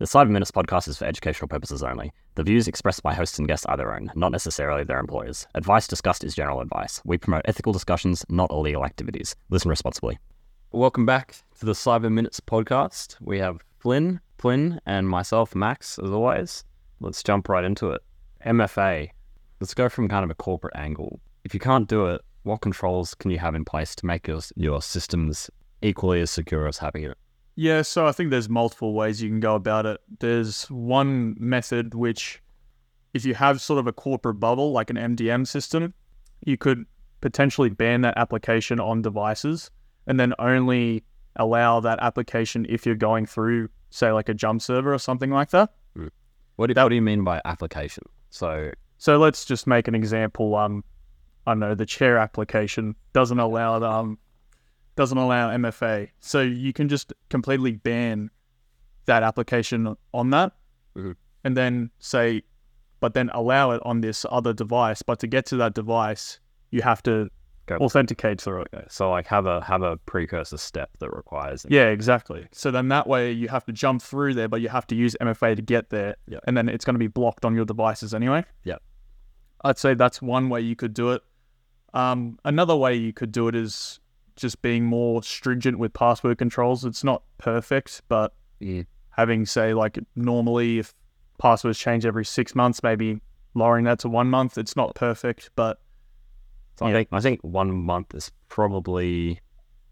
The Cyber Minutes podcast is for educational purposes only. The views expressed by hosts and guests are their own, not necessarily their employers. Advice discussed is general advice. We promote ethical discussions, not illegal activities. Listen responsibly. Welcome back to the Cyber Minutes podcast. We have Flynn, Flynn, and myself, Max, as always. Let's jump right into it. MFA. Let's go from kind of a corporate angle. If you can't do it, what controls can you have in place to make your, your systems equally as secure as having it? Yeah, so I think there's multiple ways you can go about it. There's one method which, if you have sort of a corporate bubble like an MDM system, you could potentially ban that application on devices and then only allow that application if you're going through, say, like a jump server or something like that. What do, that, what do you mean by application? So, So let's just make an example. Um, I don't know the chair application doesn't allow um doesn't allow MFA, so you can just completely ban that application on that, Mhm. and then say, but then allow it on this other device. But to get to that device, you have to Go. authenticate through it. okay, so like have a have a precursor step that requires it. Yeah, exactly. So then that way you have to jump through there, but you have to use MFA to get there. Yeah. And then it's going to be blocked on your devices anyway. Yeah. I'd say that's one way you could do it. Um, another way you could do it is just being more stringent with password controls. It's not perfect, but Yeah. having, say, like normally if passwords change every six months, maybe lowering that to one month, it's not perfect, but So I think I think one month is probably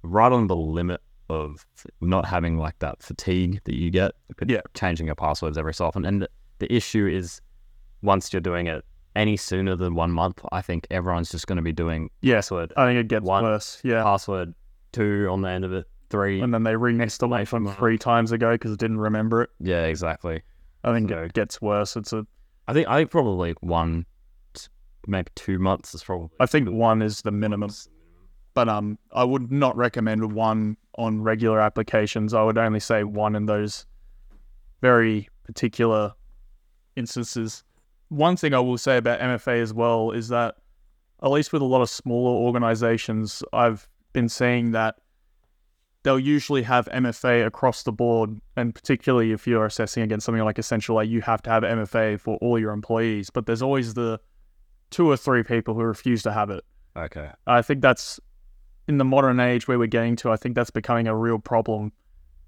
right on the limit of not having like that fatigue that you get. Yeah. changing your passwords every so often. And the issue is once you're doing it any sooner than one month, I think everyone's just going to be doing yeah, password I think it gets One- worse. Yeah. password two on the end of it, three. and then they reinstall it from three times ago because it didn't remember it. Yeah, exactly. I think So- it gets worse. It's a. I think I think probably one, maybe two months is probably. I think one is the minimum, but um, I would not recommend one on regular applications. I would only say one in those very particular instances. One thing I will say about MFA as well is that, at least with a lot of smaller organizations, I've been seeing that they'll usually have MFA across the board, and particularly if you're assessing against something like Essential Eight, you have to have MFA for all your employees. But there's always the two or three people who refuse to have it. Okay. I think that's in the modern age where we're getting to. I think that's becoming a real problem,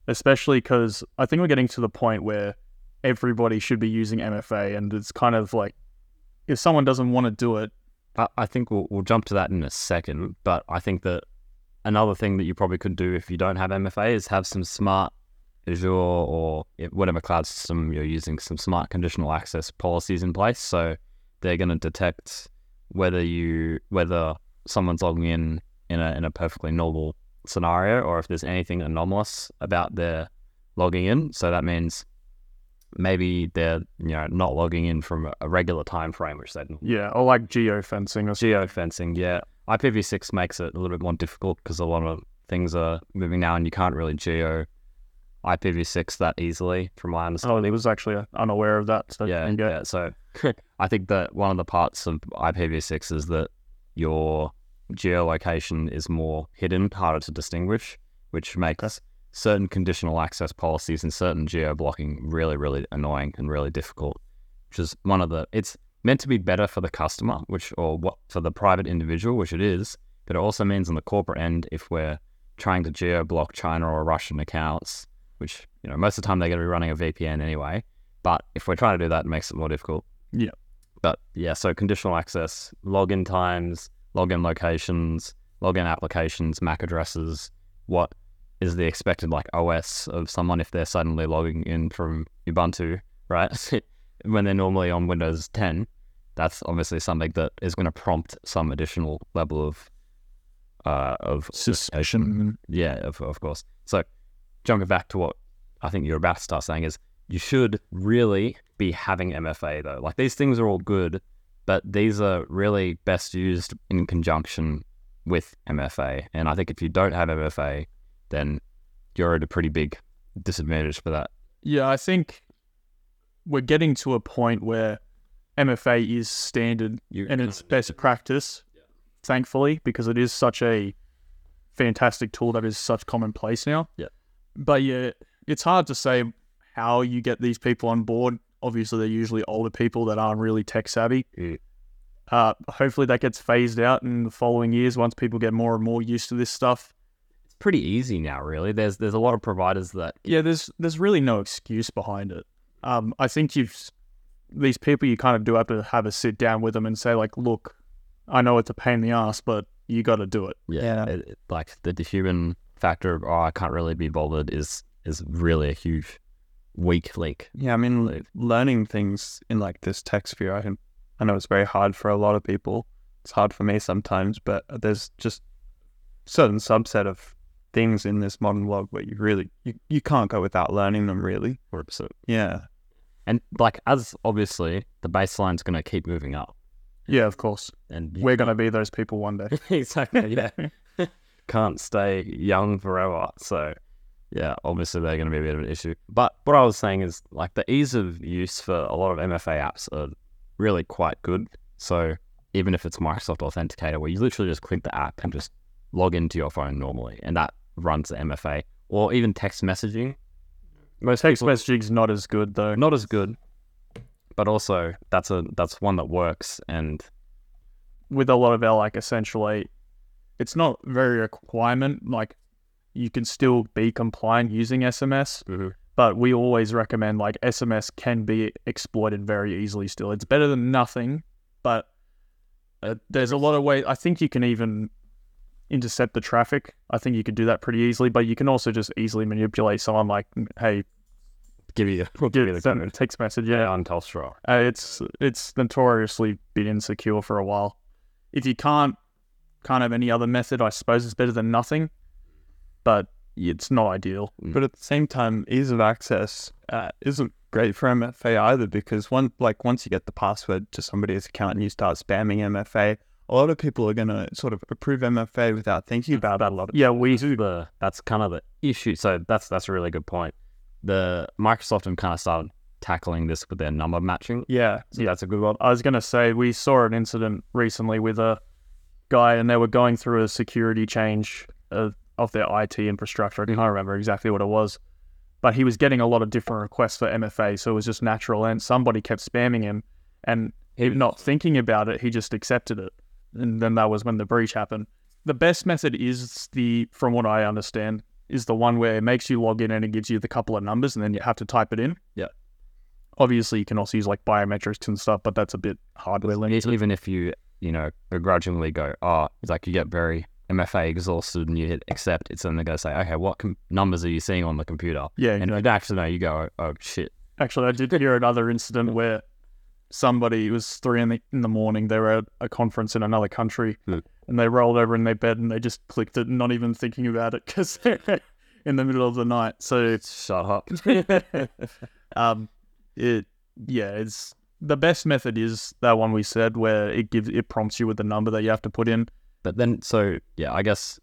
especially because I think we're getting to the point where everybody should be using MFA, and it's kind of like if someone doesn't want to do it, I, think we'll, we'll jump to that in a second, but I think that another thing that you probably could do if you don't have MFA is have some smart Azure or whatever cloud system you're using, some smart conditional access policies in place. So they're going to detect whether you whether someone's logging in in a in a perfectly normal scenario or if there's anything anomalous about their logging in. So that means maybe they're you know not logging in from a- regular time frame, which they yeah, or like geofencing or Geofencing, yeah. IPv6 makes it a little bit more difficult because a lot of things are moving now and you can't really geo IPv6 that easily, from my oh, understanding. Oh, he was actually uh, unaware of that. So yeah, there yeah. So I think that one of the parts of IPv6 is that your geolocation is more hidden, harder to distinguish, which makes certain conditional access policies and certain geo blocking really, really annoying and really difficult. Which is one of the. It's meant to be better for the customer, which or what for the private individual, which it is, but it also means on the corporate end, if we're trying to geo block China or Russian accounts, which you know most of the time they're going to be running a VPN anyway. But if we're trying to do that, it makes it more difficult. Yeah. But yeah, so conditional access, login times, login locations, login applications, MAC addresses, what is the expected like OS of someone if they're suddenly logging in from Ubuntu, right? when they're normally on Windows 10, that's obviously something that is going to prompt some additional level of uh, of Suspicion. yeah, of, of course. So, jumping back to what I think you're about to start saying is you should really be having MFA though. Like these things are all good, but these are really best used in conjunction with MFA. And I think if you don't have MFA, then you're at a pretty big disadvantage for that. Yeah, I think we're getting to a point where MFA is standard You and it's best practice, thankfully, because it is such a fantastic tool that is such commonplace now. Yeah. But yeah, it's hard to say how you get these people on board. Obviously, they're usually older people that aren't really tech savvy. Mm. Uh, hopefully, that gets phased out in the following years once people get more and more used to this stuff. It's pretty easy now, really. There's there's a lot of providers that Yeah, there's there's really no excuse behind it. Um, I think you've these people you kind of do have to have a sit down with them and say like, look, I know it's a pain in the ass, but you got to do it. yeah, Yeah. It, it- like the, the human factor of oh I can't really be bothered is is really a huge weak link. Yeah, I mean, le- learning things in like this tech sphere, I, can- I know it's very hard for a lot of people. It's hard for me sometimes, but there's just certain subset of things in this modern world where you really you, you can't go without learning them. Really, 100%. yeah, And like as obviously the baseline's going to keep moving up, Yeah, of course. and We're gonna be those people one day. exactly yeah can't stay young forever. So yeah, obviously they're going to be a bit of an issue. But what I was saying is like the ease of use for a lot of MFA apps are really quite good. So even if it's Microsoft Authenticator, where you literally just click the app and just log into your phone normally, and that runs the MFA, or even text messaging. Most Text messaging's not as good though. not as good, but also that's a that's one that works. And with a lot of our like essential eight, it's not very requirement. Like you can still be compliant using SMS, but we always recommend like SMS can be exploited very easily. Still, it's better than nothing, but uh, there's a lot of ways. I think you can even intercept the traffic. I think you could do that pretty easily, but you can also just easily manipulate someone like, hey, give you give you the send a text message. yeah on Telstra. uh, it's it's notoriously been insecure for a while. If you can't can't have any other method, I suppose it's better than nothing, but it's not ideal. but at the same time, ease of access uh, isn't great for MFA either because one like once you get the password to somebody's account and you start spamming MFA, a lot of people are going to sort of approve MFA without thinking mm. about that a lot. Of, Yeah, we do. the that's kind of the issue. So that's that's a really good point. The Microsoft have kind of started tackling this with their number matching. yeah. So that's a good one. I was gonna say we saw an incident recently with a guy, and they were going through a security change of, of their IT infrastructure. I mm. can't remember exactly what it was, but he was getting a lot of different requests for MFA, so it was just natural. And somebody kept spamming him, and he not thinking about it, he just accepted it, and then that was when the breach happened. The best method is the, from what I understand, is the one where it makes you log in and it gives you the couple of numbers, and then you have to type it in. Yeah. Obviously, you can also use like biometrics and stuff, but that's a bit hardware linked. E- Even if you you know begrudgingly go, oh, it's like you get very MFA exhausted and you hit accept, it's then they're going to say, okay, what com- numbers are you seeing on the computer? Yeah, And if you don't actually know, you go, oh shit. Actually, I did hear another incident where somebody it was three in the in the morning. They were at a conference in another country, Hmm. and they rolled over in their bed and they just clicked it, not even thinking about it, because they're in the middle of the night. So, Shut up. um, it yeah, it's the best method is that one we said where it gives it prompts you with the number that you have to put in. But then, so yeah, I guess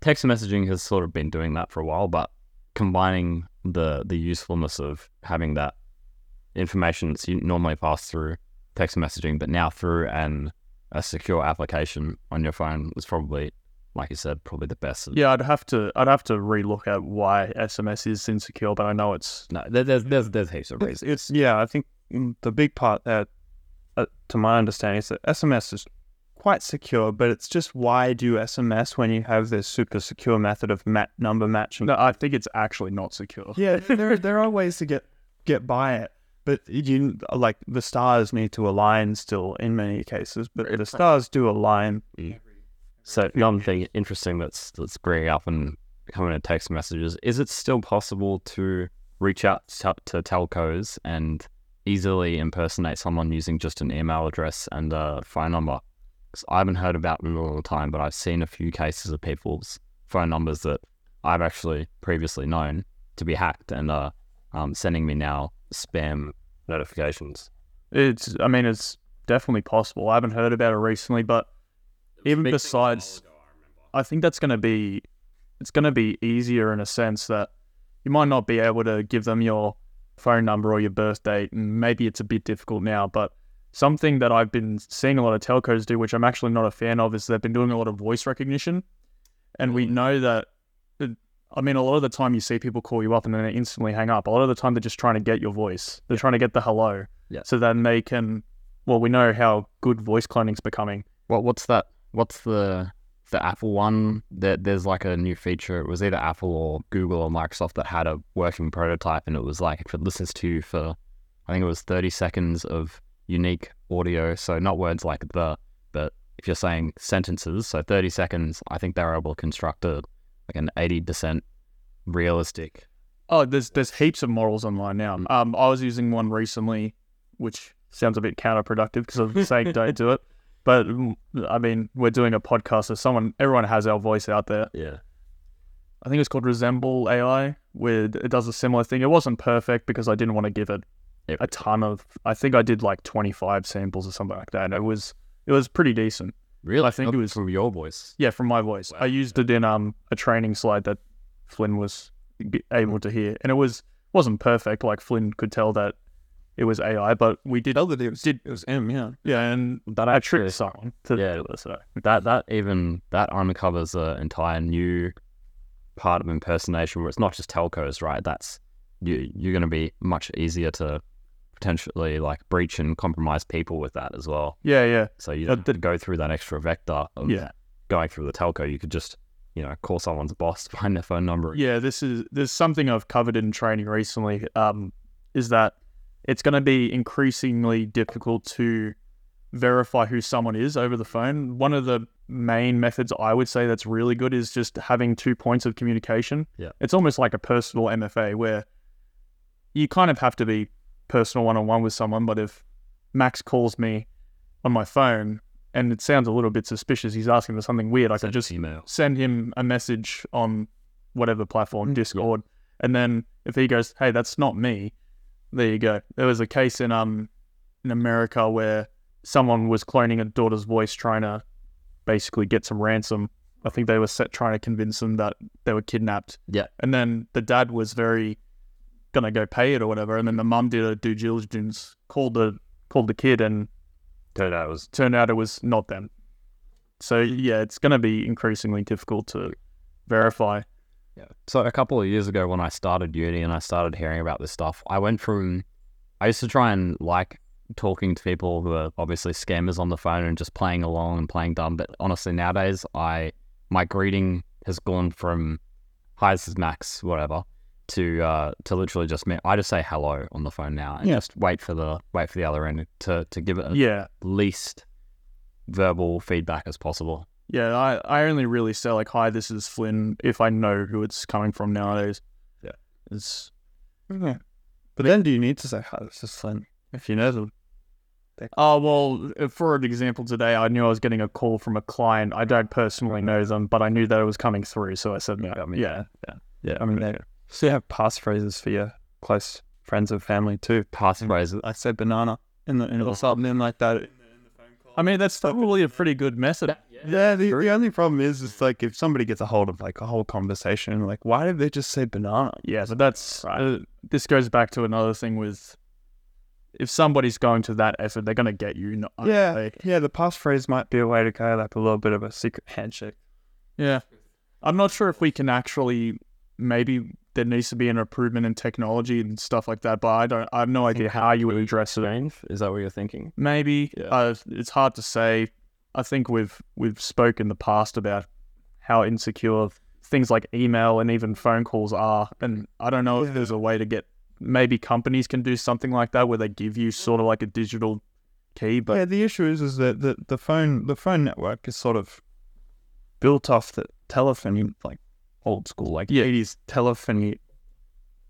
text messaging has sort of been doing that for a while, but combining the the usefulness of having that information that's you normally pass through text messaging, but now through an a secure application on your phone is probably, like you said, probably the best. Yeah, I'd have to I'd have to relook at why SMS is insecure, but I know it's No, there, there's there's there's heaps of it's, reasons. it's yeah, I think mm, the big part that, uh, to my understanding, is that SMS is quite secure, but it's just why do SMS when you have this super secure method of mat- number matching? no, I think it's actually not secure. Yeah, there there are ways to get get by it, but you like the stars need to align still in many cases, but the stars do align. So one thing interesting that's that's bringing up and coming in text messages is it still possible to reach out to, to telcos and easily impersonate someone using just an email address and a phone number? 'Cause I haven't heard about it in a long time, but I've seen a few cases of people's phone numbers that I've actually previously known to be hacked and are um, sending me now spam notifications. It's, I mean, it's definitely possible. I haven't heard about it recently, but even besides, I think that's going to be, it's going to be easier in a sense that you might not be able to give them your phone number or your birth date, and maybe it's a bit difficult now. But something that I've been seeing a lot of telcos do, which I'm actually not a fan of, is they've been doing a lot of voice recognition, and we know that. I mean, a lot of the time you see people call you up and then they instantly hang up. A lot of the time they're just trying to get your voice. They're trying to get the hello. Yeah. So then they can. Well, we know how good voice cloning's becoming. What what's that? What's the the Apple one? That there's like a new feature. It was either Apple or Google or Microsoft that had a working prototype, and it was like if it listens to you for, I think it was 30 seconds of unique audio. So not words like the, but if you're saying sentences, so 30 seconds, I think they're able to construct a like an 80% realistic. Oh, there's there's heaps of models online now. Mm. Um, I was using one recently, which sounds a bit counterproductive because I'm saying don't do it. But mm, I mean, we're doing a podcast, so someone, everyone has our voice out there. Yeah. I think it's called Resemble AI, where it does a similar thing. It wasn't perfect because I didn't want to give it a ton of. I think I did like 25 samples or something like that. And it was it was pretty decent. Really? I think Not it was- from your voice. Yeah, from my voice. I used it in um a training slide that Flynn was able to hear, and it was wasn't perfect. Like Flynn could tell that it was AI, but we did Tell that it was, did it was him, yeah. yeah, and That I actually, tricked someone to Yeah. do this. So. that that even that uncovers an entire new part of impersonation where it's not just telcos, right? That's you you're going to be much easier to potentially like breach and compromise people with that as well. Yeah, yeah, So you don't have go through that extra vector of yeah, going through the telco. You could just you know call someone's boss, find their phone number. yeah. This is there's something I've covered in training recently. Um, is that it's going to be increasingly difficult to verify who someone is over the phone. One of the main methods I would say that's really good is just having two points of communication. Yeah. It's almost like a personal MFA where you kind of have to be personal one on one with someone, but if Max calls me on my phone and it sounds a little bit suspicious, he's asking for something weird, I can Send just email. send him a message on whatever platform, Mm, Discord, and then if he goes, "Hey, that's not me," there you go. There was a case in um in America where someone was cloning a daughter's voice, trying to basically get some ransom. I think they were set trying to convince them that they were kidnapped. Yeah. and then the dad was very gonna go pay it or whatever, and then the mum did a due diligence, called the called the kid, and Turned out it was turned out it was not them. So yeah, it's going to be increasingly difficult to verify. Yeah. So a couple of years ago, when I started uni and I started hearing about this stuff, I went from I used to try and like talking to people who are obviously scammers on the phone and just playing along and playing dumb. But honestly, nowadays, I my greeting has gone from "Hi, this is Max," whatever, to uh, to literally just me. I just say hello on the phone now and Yeah. just wait for the wait for the other end to to give it at Yeah, least verbal feedback as possible. yeah. I, I only really say like, "Hi, this is Flynn." If I know who it's coming from nowadays. Yeah. it's Yeah. But then do you need to say hi, this is Flynn? If you know them. oh well. For an example, today I knew I was getting a call from a client. I don't personally know them, but I knew that it was coming through, so I said, Yeah, I mean, yeah, Yeah, I mean, they, so you have passphrases for your close friends and family too. Passphrases. I said banana in the in or something like that. I mean, that's probably a pretty good method. Yeah, the, the only problem is, is like if somebody gets a hold of like a whole conversation, like why did they just say banana? Yeah, but that's uh, this goes back to another thing with if somebody's going to that effort, they're going to get you. Not, Yeah, they- yeah. The passphrase might be a way to go, like a little bit of a secret handshake. yeah. I'm not sure if we can actually. Maybe there needs to be an improvement in technology and stuff like that, but I don't. I have no idea how you would address it. Is that what you're thinking? Maybe Yeah. uh, it's hard to say. I think we've we've spoken in the past about how insecure things like email and even phone calls are, and I don't know if there's a way to get. Maybe companies can do something like that where they give you sort of like a digital key, but yeah, the issue is is that the, the phone the phone network is sort of built off the telephone like old school like Yeah. 80s telephony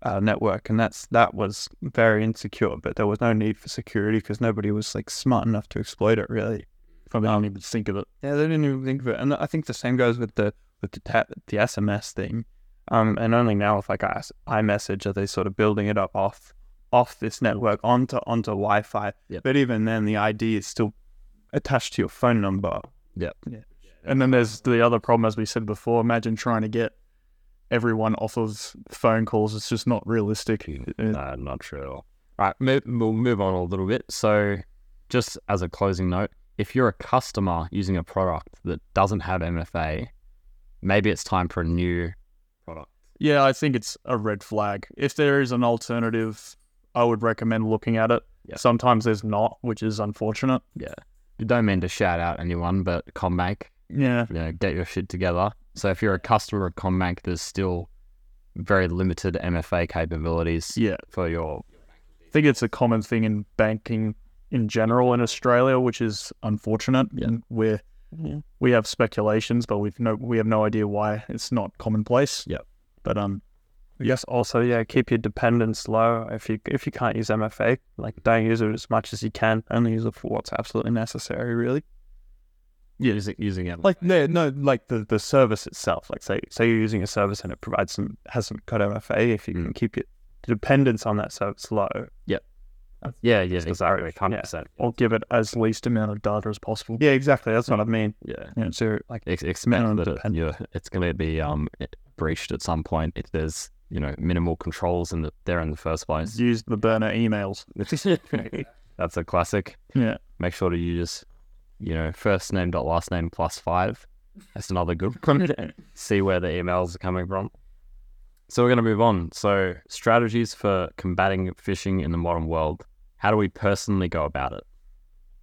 uh, network and that's that was very insecure but there was no need for security because nobody was like smart enough to exploit it really I don't even think of it. yeah they didn't even think of it and I think the same goes with the with the ta- the SMS thing um and only now with like I- iMessage are they sort of building it up off off this network onto onto Wi-Fi Yep. but even then the ID is still attached to your phone number Yeah. And then there's the other problem, as we said before. Imagine trying to get everyone off of phone calls. It's just not realistic. No, not true at all. All right, move, we'll move on a little bit. So, just as a closing note, if you're a customer using a product that doesn't have MFA, maybe it's time for a new product. Yeah, I think it's a red flag. If there is an alternative, I would recommend looking at it. Yeah. Sometimes there's not, which is unfortunate. Yeah. You don't mean to shout out anyone, but Combank, Yeah. you know, get your shit together. So if you're a customer of Combank, there's still very limited MFA capabilities Yeah. for your I think it's a common thing in banking in general in Australia, which is unfortunate. Yeah. And we're Yeah. we have speculations, but we've no we have no idea why it's not commonplace. Yep. But um, I guess also, yeah, keep your dependence low. If you if you can't use MFA, like don't use it as much as you can. Only use it for what's absolutely necessary, really. Yeah. using, using it. Like no, no, like the, the service itself. Like say say you're using a service and it provides some hasn't got MFA. If you can mm. keep your dependence on that service low, yeah, yeah, the exactly. average, 100%. or give it as least amount of data as possible. yeah, exactly. That's what I mm. mean. Yeah. Yeah, so like Ex- expect that it, it's going to be um breached at some point if there's you know minimal controls in the, there in the first place. Use the burner emails. That's a classic. Yeah. Make sure to use you know first name dot last name plus five. That's another good one. See where the emails are coming from. So we're going to move on. So strategies for combating phishing in the modern world. How do we personally go about it?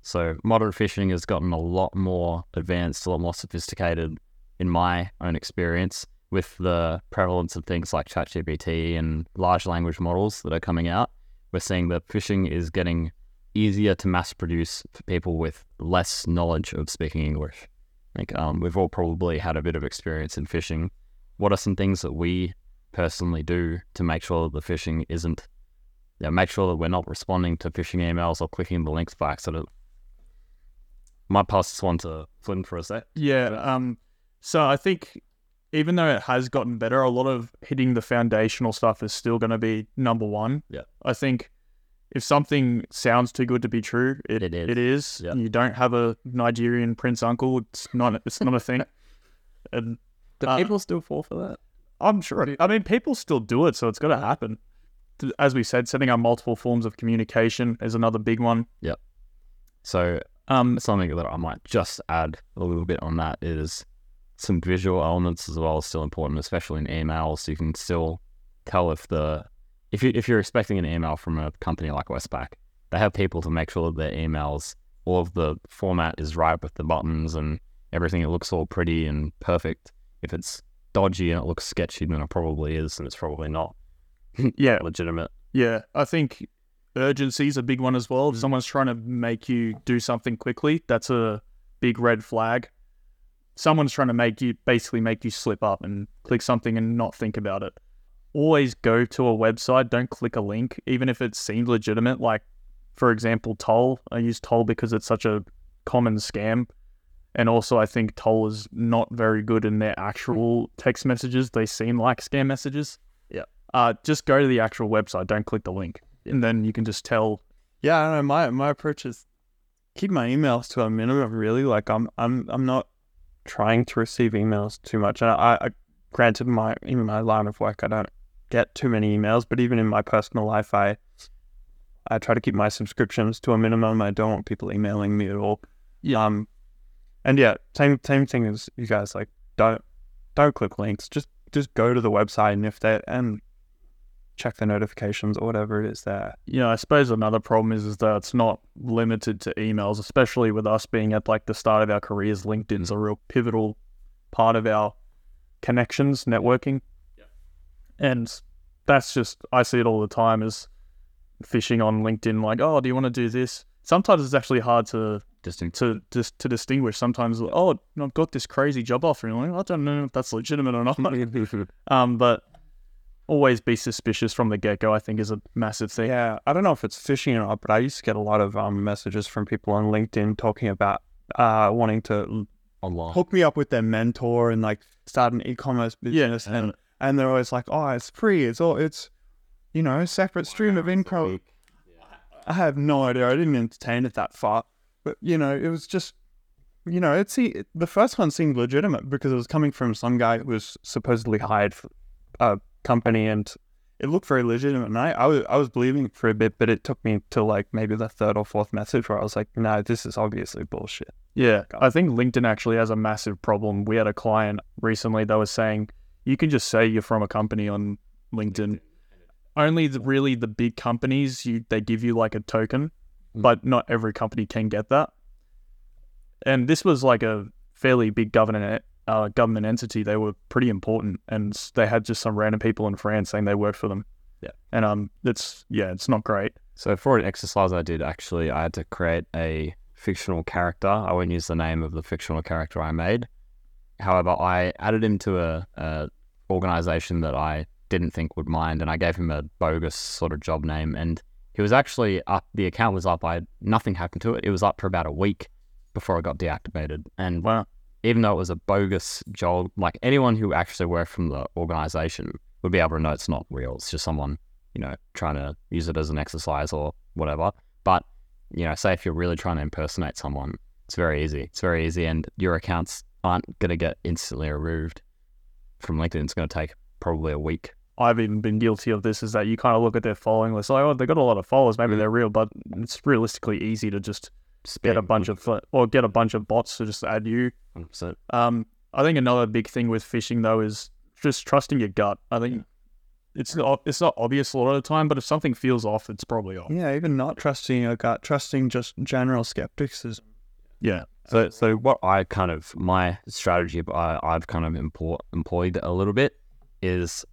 So modern phishing has gotten a lot more advanced, a lot more sophisticated in my own experience with the prevalence of things like ChatGPT and large language models that are coming out. We're seeing that phishing is getting easier to mass produce for people with less knowledge of speaking English. Like um, we've all probably had a bit of experience in phishing. What are some things that we personally do to make sure that the phishing isn't yeah, make sure that we're not responding to phishing emails or clicking the links by accident. Might pass this one to Flynn for a sec. Yeah. Um. So I think even though it has gotten better, a lot of hitting the foundational stuff is still going to be number one. Yeah. I think if something sounds too good to be true, it, It is. It is. Yeah. You don't have a Nigerian prince uncle. It's not. It's not a thing. And do Uh, people still fall for that? I'm sure. I mean, people still do it, so it's got to happen. As we said, setting up multiple forms of communication is another big one. Yep. So Um, something that I might just add a little bit on that is some visual elements as well is still important, especially in emails. You can still tell if the if you if you're expecting an email from a company like Westpac, they have people to make sure that their emails, all of the format is right with the buttons and everything. It looks all pretty and perfect. If it's dodgy and it looks sketchy, then it probably is, and it's probably not yeah, legitimate. Yeah, I think urgency is a big one as well. If someone's trying to make you do something quickly, that's a big red flag. Someone's trying to make you basically make you slip up and click something and not think about it. Always go to a website, don't click a link, even if it seems legitimate. Like, for example, Toll. I use Toll because it's such a common scam. And also, I think Toll is not very good in their actual text messages. They seem like scam messages. Yeah. Uh, just go to the actual website. Don't click the link, and then you can just tell. Yeah, I don't know. My my approach is keep my emails to a minimum. Really, like I'm I'm I'm not trying to receive emails too much. And I, I granted my in my line of work, I don't get too many emails. But even in my personal life, I I try to keep my subscriptions to a minimum. I don't want people emailing me at all. Yeah. Um, and yeah, same same thing as you guys. Like, don't don't click links. Just just go to the website and if they and check the notifications or whatever it is there. Yeah, I suppose another problem is is that it's not limited to emails, especially with us being at like the start of our careers. LinkedIn's a real pivotal part of our connections, networking, and that's just I see it all the time as phishing on LinkedIn. Like, oh, do you want to do this? Sometimes it's actually hard to Distinct. to just to distinguish. Sometimes, oh, I've got this crazy job offer. And you're like, I don't know if that's legitimate or not. um, but always be suspicious from the get go. I think is a massive thing. Yeah, I don't know if it's phishing or not, but I used to get a lot of um, messages from people on LinkedIn talking about uh, wanting to Online. hook me up with their mentor and like start an e-commerce business, and and they're always like, oh, it's free, it's all, it's you know, separate stream of income. I have no idea. I didn't entertain it that far, but you know, it was just. You know, it's the the first one seemed legitimate because it was coming from some guy who was supposedly hired for a company, and it looked very legitimate. And I, I was I was believing it for a bit, but it took me to like maybe the third or fourth message where I was like, no, this is obviously bullshit. Yeah, I think LinkedIn actually has a massive problem. We had a client recently that was saying You can just say you're from a company on LinkedIn. Only the, really the big companies you they give you like a token, Mm. but not every company can get that. And this was like a fairly big government uh, government entity. They were pretty important, and they had just some random people in France saying they worked for them. Yeah. and um, it's yeah, it's not great. So for an exercise I did, actually, I had to create a fictional character. I won't use the name of the fictional character I made. However, I added him to a, a organization that I didn't think would mind, and I gave him a bogus sort of job name. And he was actually up. The account was up. I nothing happened to it. It was up for about a week before it got deactivated. And Wow. even though it was a bogus job, like anyone who actually worked from the organization would be able to know it's not real. It's just someone, you know, trying to use it as an exercise or whatever. But, you know, say if you're really trying to impersonate someone, it's very easy. It's very easy. And your accounts aren't going to get instantly removed from LinkedIn. It's going to take probably a week. I've even been guilty of this. Is that you kind of look at their following list, like, oh, they got a lot of followers. Maybe Mm. they're real, but it's realistically easy to just get a bunch of or get a bunch of bots to just add you. 100%. Um, I think another big thing with phishing though is just trusting your gut. I think it's not it's not obvious a lot of the time, but if something feels off, it's probably off. Yeah, even not trusting your gut, trusting just general skepticism. Yeah, So, so what I kind of my strategy I, uh, I've kind of employ, employed a little bit is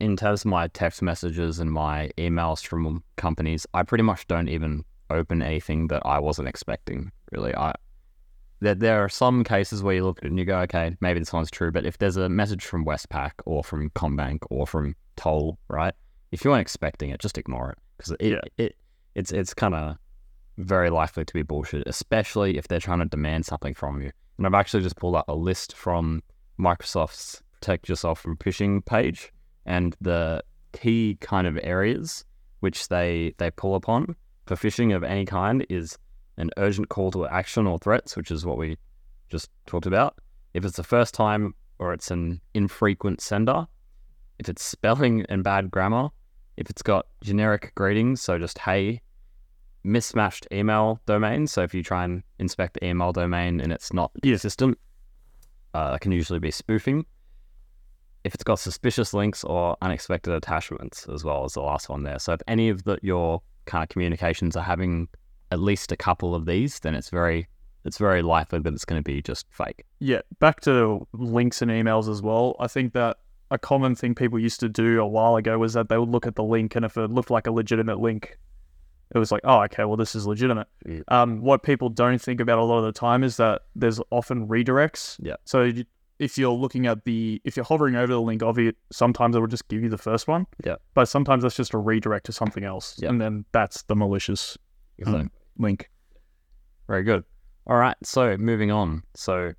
in terms of my text messages and my emails from companies. I pretty much don't even open anything that I wasn't expecting. Really, I there there are some cases where you look at it and you go, okay, maybe this one's true. But if there's a message from Westpac or from Combank or from Toll, right? If you weren't expecting it, just ignore it because it, Yeah. it it's it's kind of very likely to be bullshit, especially if they're trying to demand something from you. And I've actually just pulled up a list from Microsoft's Protect Yourself from Phishing page and the key kind of areas which they, they pull upon for phishing of any kind is an urgent call to action or threats, which is what we just talked about. If it's the first time or it's an infrequent sender, if it's spelling and bad grammar, if it's got generic greetings, so just hey, mismatched email domain. So if you try and inspect the email domain and it's not Yeah. consistent, uh, it can usually be spoofing. If it's got suspicious links or unexpected attachments, as well as the last one there. So if any of the, your kind of communications are having at least a couple of these, then it's very it's very likely that it's going to be just fake. yeah. Back to links and emails as well. I think that a common thing people used to do a while ago was that they would look at the link, and if it looked like a legitimate link, it was like, oh, okay, well, this is legitimate. Mm. Um, what people don't think about a lot of the time is that there's often redirects. Yeah. So if you're looking at the, if you're hovering over the link, obviously, sometimes it will just give you the first one. Yeah. But sometimes that's just a redirect to something else. Yeah. And then that's the malicious Exactly. link. Very good. All right. So moving on. So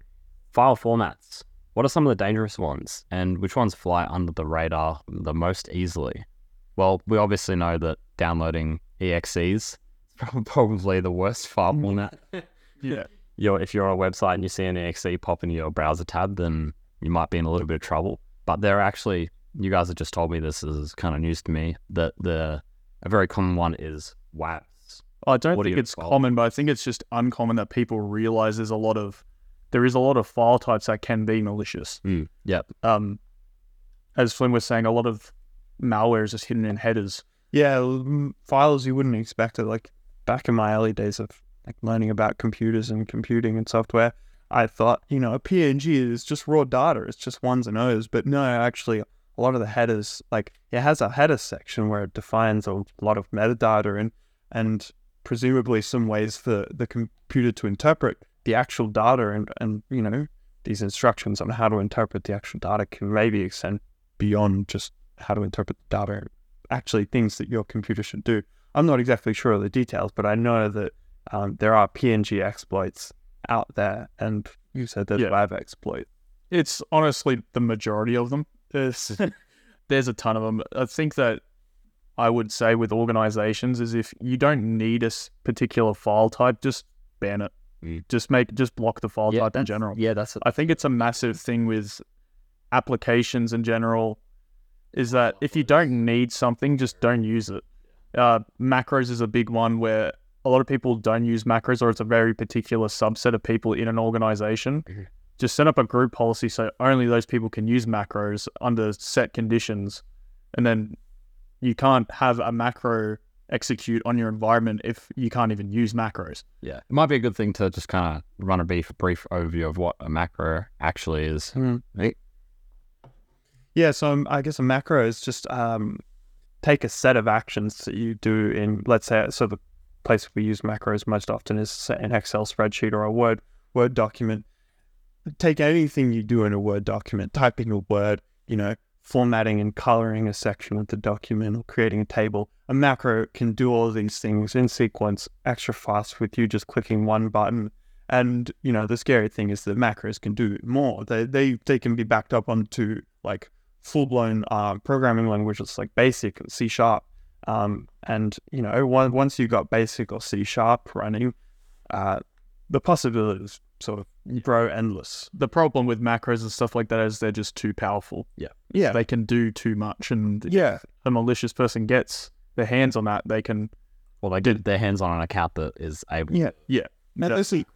file formats. What are some of the dangerous ones, and which ones fly under the radar the most easily? Well, we obviously know that downloading exes is probably the worst file format. Yeah. You're, if you're on a website and you see an exe pop in your browser tab, then you might be in a little bit of trouble. But there are actually, you guys have just told me this is kind of news to me that the a very common one is WAVs. I don't think it's common, but I think it's just uncommon that people realize there's a lot of there is a lot of file types that can be malicious. Mm. Yep. Um, as Flynn was saying, a lot of malware is just hidden in headers. Yeah, files you wouldn't expect it. Like back in my early days of like learning about computers and computing and software, I thought, you know, a PNG is just raw data. It's just ones and O's. But no, actually, a lot of the headers, like it has a header section where it defines a lot of metadata and and presumably some ways for the computer to interpret the actual data and and you know these instructions on how to interpret the actual data can maybe extend beyond just how to interpret the data actually things that your computer should do. I'm not exactly sure of the details, but I know that um, there are PNG exploits out there, and you said there's Yeah. WAV exploit. It's honestly the majority of them. There's there's a ton of them. I think that I would say with organizations is if you don't need a particular file type, just ban it. Mm. Just make just block the file type in general. Yeah, that's I think it's a massive thing with applications in general is that if you don't need something, just don't use it. Uh, macros is a big one where a lot of people don't use macros, or it's a very particular subset of people in an organization. Mhm. just set up a group policy so only those people can use macros under set conditions, and then you can't have a macro execute on your environment if you can't even use macros. Yeah, it might be a good thing to just kind of run a brief, brief overview of what a macro actually is. Hmm. Right? Yeah, so I guess a macro is just um, take a set of actions that you do in, let's say, so the place we use macros most often is an Excel spreadsheet or a Word Word document. Take anything you do in a Word document, typing a word, you know, formatting and coloring a section of the document or creating a table. A macro can do all these things in sequence extra fast with you just clicking one button. And you know, the scary thing is that macros can do more. They they they can be backed up onto like full blown uh, programming languages like Basic and C Sharp. Um, and you know, one, once you got Basic or C Sharp running, uh, the possibilities sort of grow endless. The problem with macros and stuff like that is they're just too powerful. Yeah, yeah, They can do too much, and yeah, if a malicious person gets their hands on that, they can. Well, they did their hands on an account that is able. yeah, Yeah,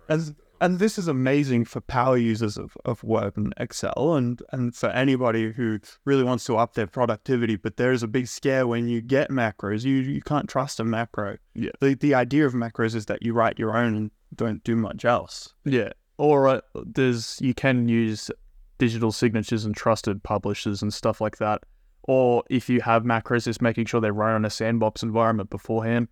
And this is and, this is amazing for power users of, of Word and Excel and, and for anybody who really wants to up their productivity. But there is a big scare when you get macros. You you can't trust a macro. Yeah. The the idea of macros is that you write your own and don't do much else. Yeah. Or uh, there's you can use digital signatures and trusted publishers and stuff like that. Or if you have macros, just making sure they run on a sandbox environment beforehand.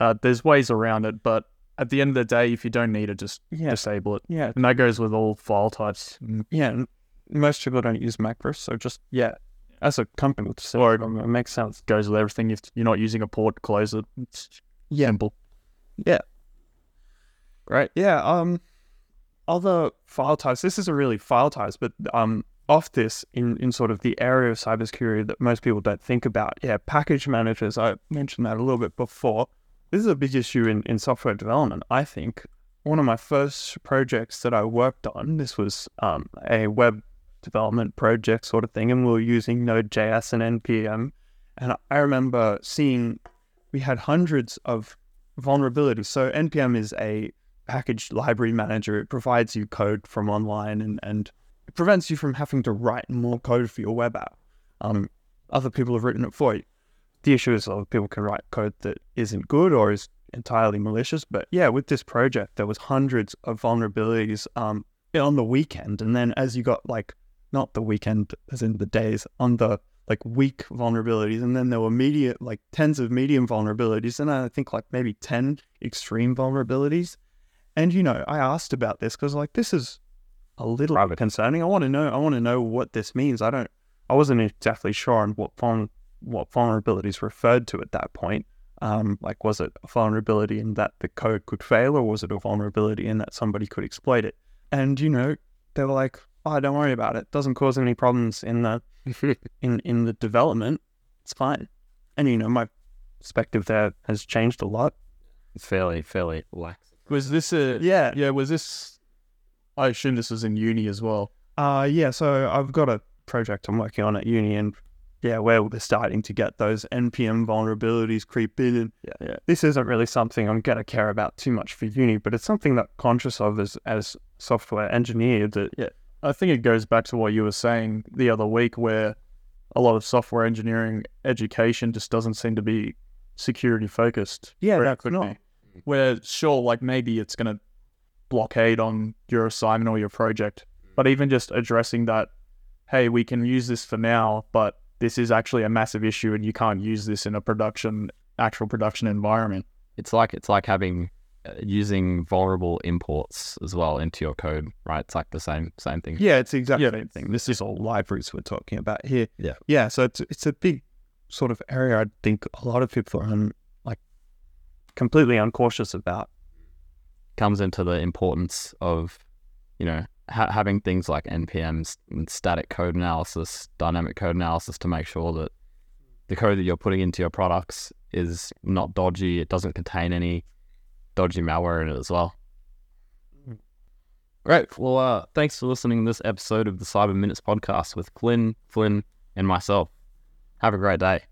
Uh, there's ways around it, but at the end of the day, if you don't need it, just Yeah. disable it. Yeah. And that goes with all file types. Yeah. Most people don't use macros, so just yeah. As a company, just Or- it makes sense. Goes with everything. If you're not using a port, close it. It's Yeah. simple. Yeah. Great. Yeah. Um, other file types. This isn't really file types, but um, off this in in sort of the area of cybersecurity that most people don't think about. Yeah, package managers. I mentioned that a little bit before. This is a big issue in in software development. I think one of my first projects that I worked on. This was um a web development project sort of thing, and we were using Node.js and npm. And I remember seeing we had hundreds of vulnerabilities. So npm is a package library manager. It provides you code from online and, and it prevents you from having to write more code for your web app. Um, other people have written it for you. The issue is other people can write code that isn't good or is entirely malicious. But yeah, with this project, there was hundreds of vulnerabilities um, on the weekend. And then as you got like, not the weekend as in the days, on the like weak vulnerabilities. And then there were media, like tens of medium vulnerabilities. And I think like maybe 10 extreme vulnerabilities. And you know, I asked about this because like this is a little Private. concerning. I want to know. I want to know what this means. I don't. I wasn't exactly sure on what vul- what vulnerabilities referred to at that point. Um, like, was it a vulnerability in that the code could fail, or was it a vulnerability in that somebody could exploit it? And you know, they were like, "Oh, don't worry about it. Doesn't cause any problems in the in in the development. It's fine." And you know, my perspective there has changed a lot. It's fairly, fairly lax. Was this a Yeah, yeah? Was this? I assume this was in uni as well. Uh yeah, so I've got a project I'm working on at uni and yeah, where we're starting to get those NPM vulnerabilities creep in and Yeah, yeah. this isn't really something I'm gonna care about too much for uni, but it's something that I'm conscious of as as software engineer that yeah, I think it goes back to what you were saying the other week, where a lot of software engineering education just doesn't seem to be security focused. Yeah, that's could not. be. Where sure, like maybe it's going to blockade on your assignment or your project, hmm. but even just addressing that, hey, we can use this for now, but this is actually a massive issue, and you can't use this in a production, actual production environment. It's like it's like having uh, using vulnerable imports as well into your code, right? It's like the same same thing. Yeah, it's the exact Yeah. same thing. This is all libraries we're talking about here. Yeah. Yeah, so it's it's a big sort of area I think a lot of people are un, like completely uncautious about. comes into the importance of, you know, ha- having things like NPMs and static code analysis, dynamic code analysis to make sure that the code that you're putting into your products is not dodgy. It doesn't contain any dodgy malware in it as well. Great. Well, uh, thanks for listening to this episode of the Cyber Minutes podcast with Flynn, Flynn, and myself. Have a great day.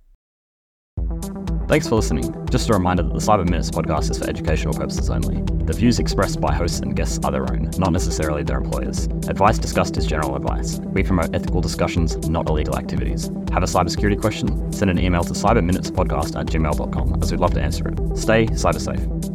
Thanks for listening. Just a reminder that the Cyber Minutes podcast is for educational purposes only. The views expressed by hosts and guests are their own, not necessarily their employers. Advice discussed is general advice. We promote ethical discussions, not illegal activities. Have a cybersecurity question? Send an email to cyberminutespodcast at gmail.com as we'd love to answer it. Stay cyber safe.